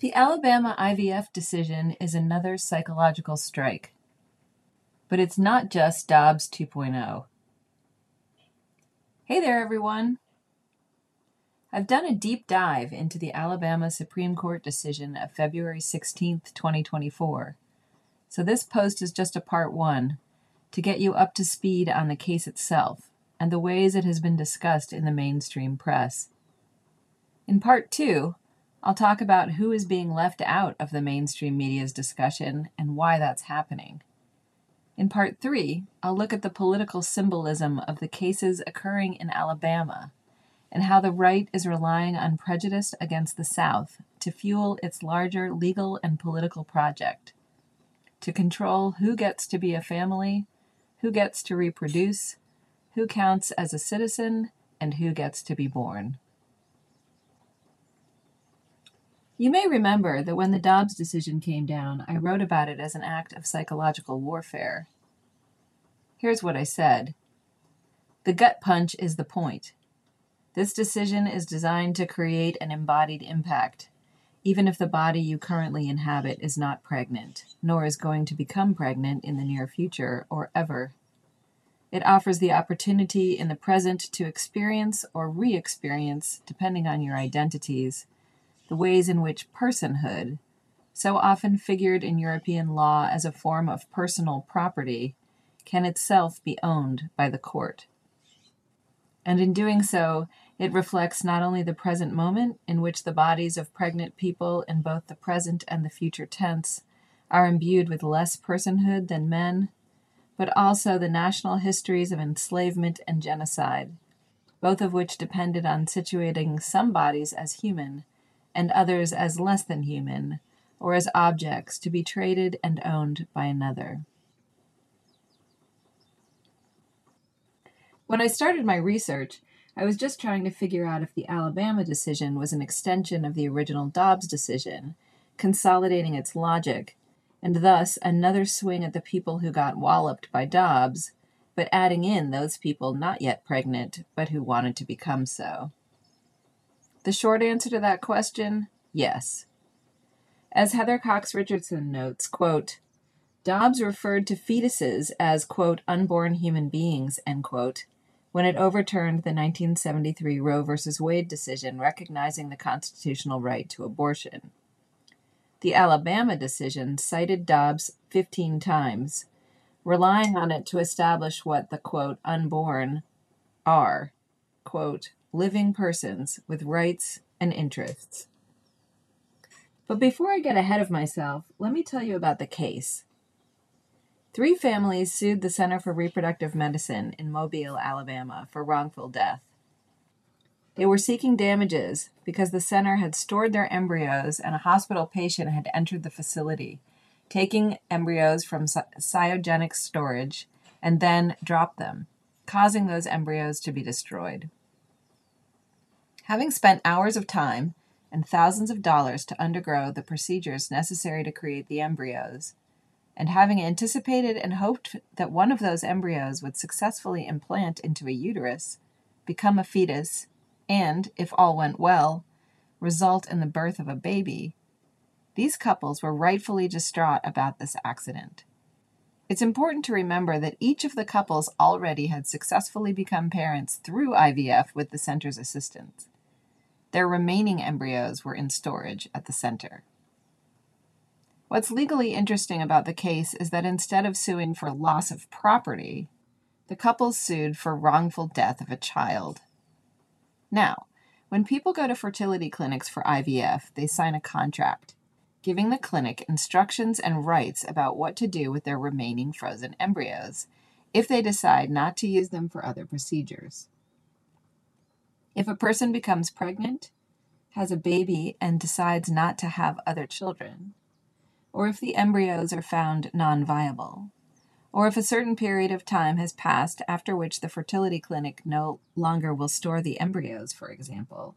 The Alabama IVF decision is another psychological strike. But it's not just Dobbs 2.0. Hey there, everyone. I've done a deep dive into the Alabama Supreme Court decision of February 16, 2024. So this post is just a part one to get you up to speed on the case itself and the ways it has been discussed in the mainstream press. In part two, I'll talk about who is being left out of the mainstream media's discussion and why that's happening. In part three, I'll look at the political symbolism of the cases occurring in Alabama and how the right is relying on prejudice against the South to fuel its larger legal and political project to control who gets to be a family, who gets to reproduce, who counts as a citizen, and who gets to be born. You may remember that when the Dobbs decision came down, I wrote about it as an act of psychological warfare. Here's what I said The gut punch is the point. This decision is designed to create an embodied impact, even if the body you currently inhabit is not pregnant, nor is going to become pregnant in the near future or ever. It offers the opportunity in the present to experience or re experience, depending on your identities, the ways in which personhood, so often figured in European law as a form of personal property, can itself be owned by the court. And in doing so, it reflects not only the present moment, in which the bodies of pregnant people in both the present and the future tense are imbued with less personhood than men, but also the national histories of enslavement and genocide, both of which depended on situating some bodies as human and others as less than human, or as objects to be traded and owned by another. When I started my research, I was just trying to figure out if the Alabama decision was an extension of the original Dobbs decision, consolidating its logic, and thus another swing at the people who got walloped by Dobbs, but adding in those people not yet pregnant, but who wanted to become so. The short answer to that question yes. As Heather Cox Richardson notes, quote, Dobbs referred to fetuses as, quote, unborn human beings, end quote, when it overturned the 1973 Roe v. Wade decision recognizing the constitutional right to abortion. The Alabama decision cited Dobbs 15 times, relying on it to establish what the, quote, unborn are, quote, living persons with rights and interests. But before I get ahead of myself, let me tell you about the case. Three families sued the Center for Reproductive Medicine in Mobile, Alabama for wrongful death. They were seeking damages because the center had stored their embryos and a hospital patient had entered the facility, taking embryos from cryogenic storage and then dropped them, causing those embryos to be destroyed. Having spent hours of time and thousands of dollars to undergo the procedures necessary to create the embryos, and having anticipated and hoped that one of those embryos would successfully implant into a uterus, become a fetus, and, if all went well, result in the birth of a baby, these couples were rightfully distraught about this accident. It's important to remember that each of the couples already had successfully become parents through IVF with the center's assistance. Their remaining embryos were in storage at the center. What's legally interesting about the case is that instead of suing for loss of property, the couple sued for wrongful death of a child. Now, when people go to fertility clinics for IVF, they sign a contract, giving the clinic instructions and rights about what to do with their remaining frozen embryos if they decide not to use them for other procedures. If a person becomes pregnant, has a baby, and decides not to have other children, or if the embryos are found non viable, or if a certain period of time has passed after which the fertility clinic no longer will store the embryos, for example,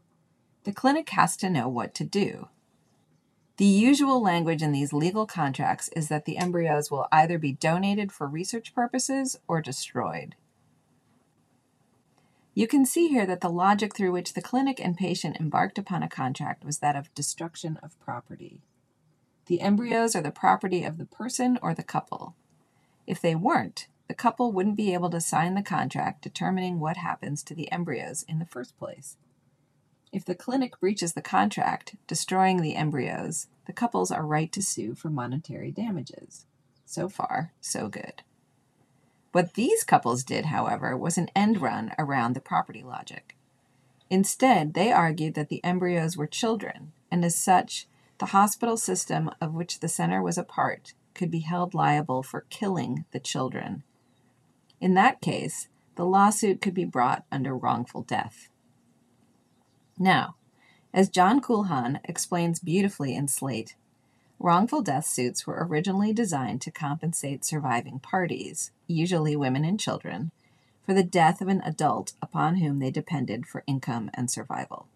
the clinic has to know what to do. The usual language in these legal contracts is that the embryos will either be donated for research purposes or destroyed. You can see here that the logic through which the clinic and patient embarked upon a contract was that of destruction of property. The embryos are the property of the person or the couple. If they weren't, the couple wouldn't be able to sign the contract determining what happens to the embryos in the first place. If the clinic breaches the contract, destroying the embryos, the couples are right to sue for monetary damages. So far, so good. What these couples did, however, was an end run around the property logic. Instead, they argued that the embryos were children, and as such, the hospital system of which the center was a part could be held liable for killing the children. In that case, the lawsuit could be brought under wrongful death. Now, as John Culhane explains beautifully in Slate, Wrongful death suits were originally designed to compensate surviving parties, usually women and children, for the death of an adult upon whom they depended for income and survival.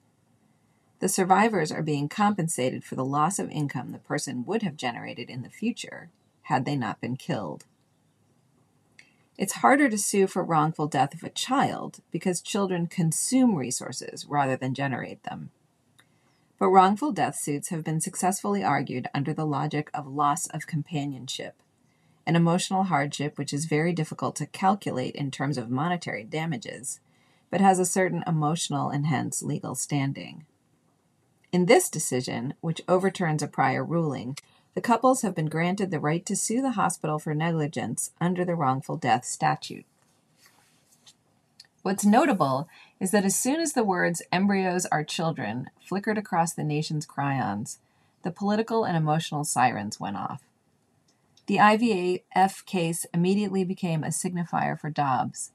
The survivors are being compensated for the loss of income the person would have generated in the future had they not been killed. It's harder to sue for wrongful death of a child because children consume resources rather than generate them. But wrongful death suits have been successfully argued under the logic of loss of companionship, an emotional hardship which is very difficult to calculate in terms of monetary damages, but has a certain emotional and hence legal standing. In this decision, which overturns a prior ruling, the couples have been granted the right to sue the hospital for negligence under the wrongful death statute. What's notable is that as soon as the words embryos are children flickered across the nation's chyrons, the political and emotional sirens went off. The IVF case immediately became a signifier for Dobbs,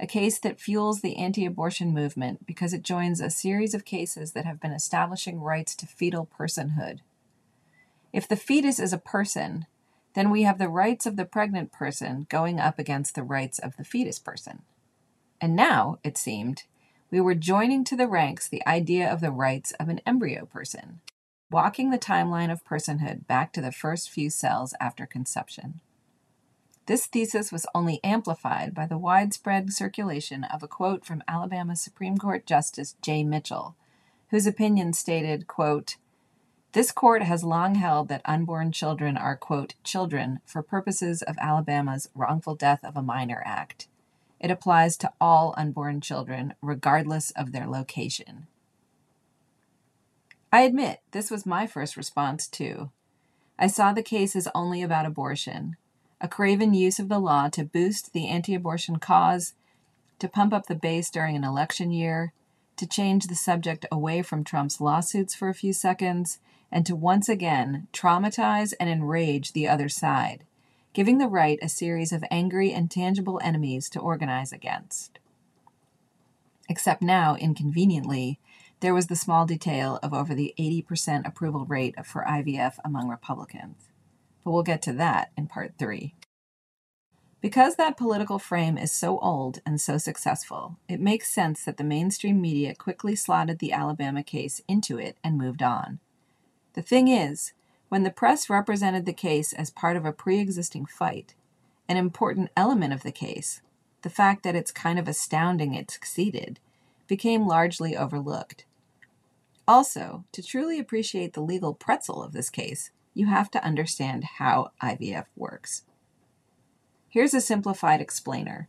a case that fuels the anti abortion movement because it joins a series of cases that have been establishing rights to fetal personhood. If the fetus is a person, then we have the rights of the pregnant person going up against the rights of the fetus person. And now, it seemed, we were joining to the ranks the idea of the rights of an embryo person, walking the timeline of personhood back to the first few cells after conception. This thesis was only amplified by the widespread circulation of a quote from Alabama Supreme Court Justice Jay Mitchell, whose opinion stated, quote, this court has long held that unborn children are, quote, children for purposes of Alabama's Wrongful Death of a Minor Act, it applies to all unborn children, regardless of their location. I admit this was my first response, too. I saw the case as only about abortion, a craven use of the law to boost the anti abortion cause, to pump up the base during an election year, to change the subject away from Trump's lawsuits for a few seconds, and to once again traumatize and enrage the other side giving the right a series of angry and tangible enemies to organize against. Except now, inconveniently, there was the small detail of over the 80% approval rate for IVF among Republicans. But we'll get to that in part three. Because that political frame is so old and so successful, it makes sense that the mainstream media quickly slotted the Alabama case into it and moved on. The thing is, when the press represented the case as part of a pre existing fight, an important element of the case, the fact that it's kind of astounding it succeeded, became largely overlooked. Also, to truly appreciate the legal pretzel of this case, you have to understand how IVF works. Here's a simplified explainer.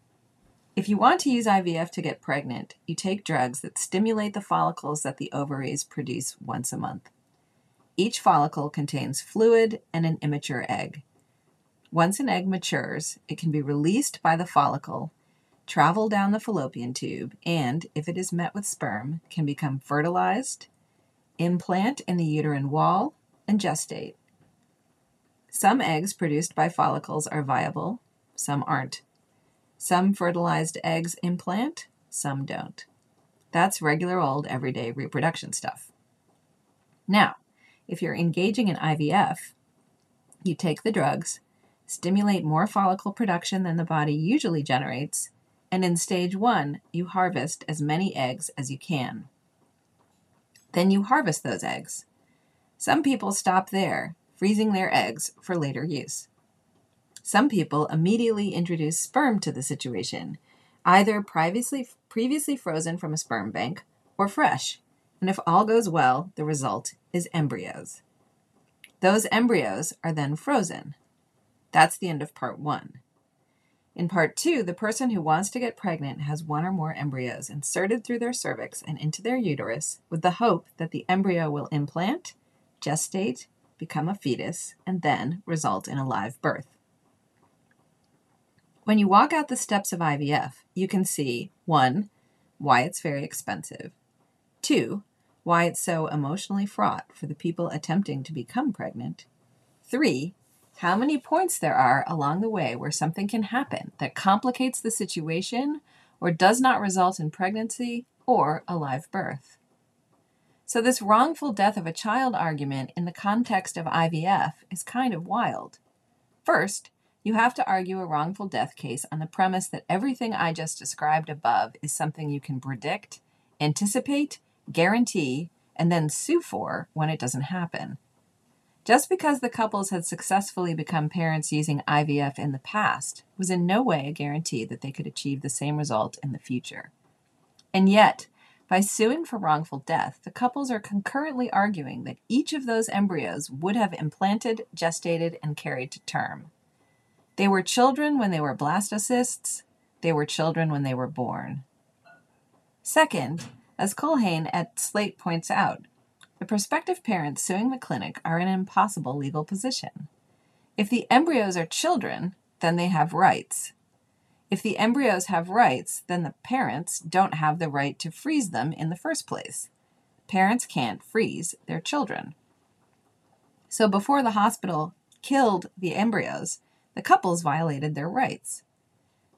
If you want to use IVF to get pregnant, you take drugs that stimulate the follicles that the ovaries produce once a month. Each follicle contains fluid and an immature egg. Once an egg matures, it can be released by the follicle, travel down the fallopian tube, and, if it is met with sperm, can become fertilized, implant in the uterine wall, and gestate. Some eggs produced by follicles are viable, some aren't. Some fertilized eggs implant, some don't. That's regular old everyday reproduction stuff. Now, if you're engaging in IVF, you take the drugs, stimulate more follicle production than the body usually generates, and in stage one, you harvest as many eggs as you can. Then you harvest those eggs. Some people stop there, freezing their eggs for later use. Some people immediately introduce sperm to the situation, either previously, previously frozen from a sperm bank or fresh, and if all goes well, the result is embryos. Those embryos are then frozen. That's the end of part one. In part two, the person who wants to get pregnant has one or more embryos inserted through their cervix and into their uterus with the hope that the embryo will implant, gestate, become a fetus, and then result in a live birth. When you walk out the steps of IVF, you can see 1. Why it's very expensive, 2. Why it's so emotionally fraught for the people attempting to become pregnant, 3 how many points there are along the way where something can happen that complicates the situation or does not result in pregnancy or a live birth. So, this wrongful death of a child argument in the context of IVF is kind of wild. First, you have to argue a wrongful death case on the premise that everything I just described above is something you can predict, anticipate, guarantee, and then sue for when it doesn't happen. Just because the couples had successfully become parents using IVF in the past was in no way a guarantee that they could achieve the same result in the future. And yet, by suing for wrongful death, the couples are concurrently arguing that each of those embryos would have implanted, gestated, and carried to term. They were children when they were blastocysts, they were children when they were born. Second, as Culhane at Slate points out, the prospective parents suing the clinic are in an impossible legal position. If the embryos are children, then they have rights. If the embryos have rights, then the parents don't have the right to freeze them in the first place. Parents can't freeze their children. So before the hospital killed the embryos, the couples violated their rights.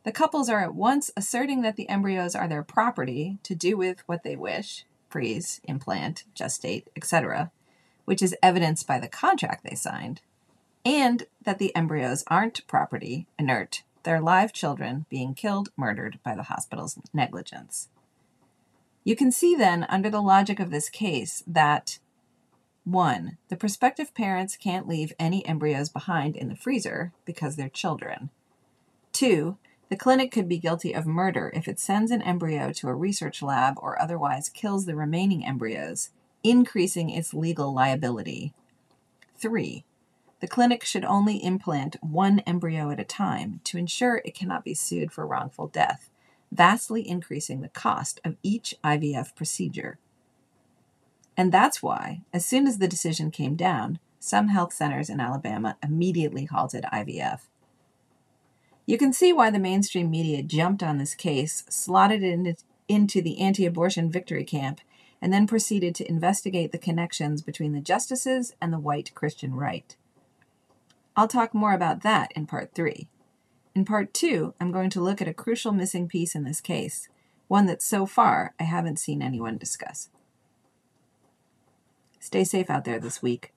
The couples are at once asserting that the embryos are their property to do with what they wish, freeze, implant, gestate, etc., which is evidenced by the contract they signed, and that the embryos aren't property, inert, they're live children being killed, murdered by the hospital's negligence. You can see then, under the logic of this case, that 1. The prospective parents can't leave any embryos behind in the freezer because they're children. 2. The clinic could be guilty of murder if it sends an embryo to a research lab or otherwise kills the remaining embryos, increasing its legal liability. 3. The clinic should only implant one embryo at a time to ensure it cannot be sued for wrongful death, vastly increasing the cost of each IVF procedure. And that's why, as soon as the decision came down, some health centers in Alabama immediately halted IVF. You can see why the mainstream media jumped on this case, slotted it into the anti abortion victory camp, and then proceeded to investigate the connections between the justices and the white Christian right. I'll talk more about that in part three. In part two, I'm going to look at a crucial missing piece in this case, one that so far I haven't seen anyone discuss. Stay safe out there this week.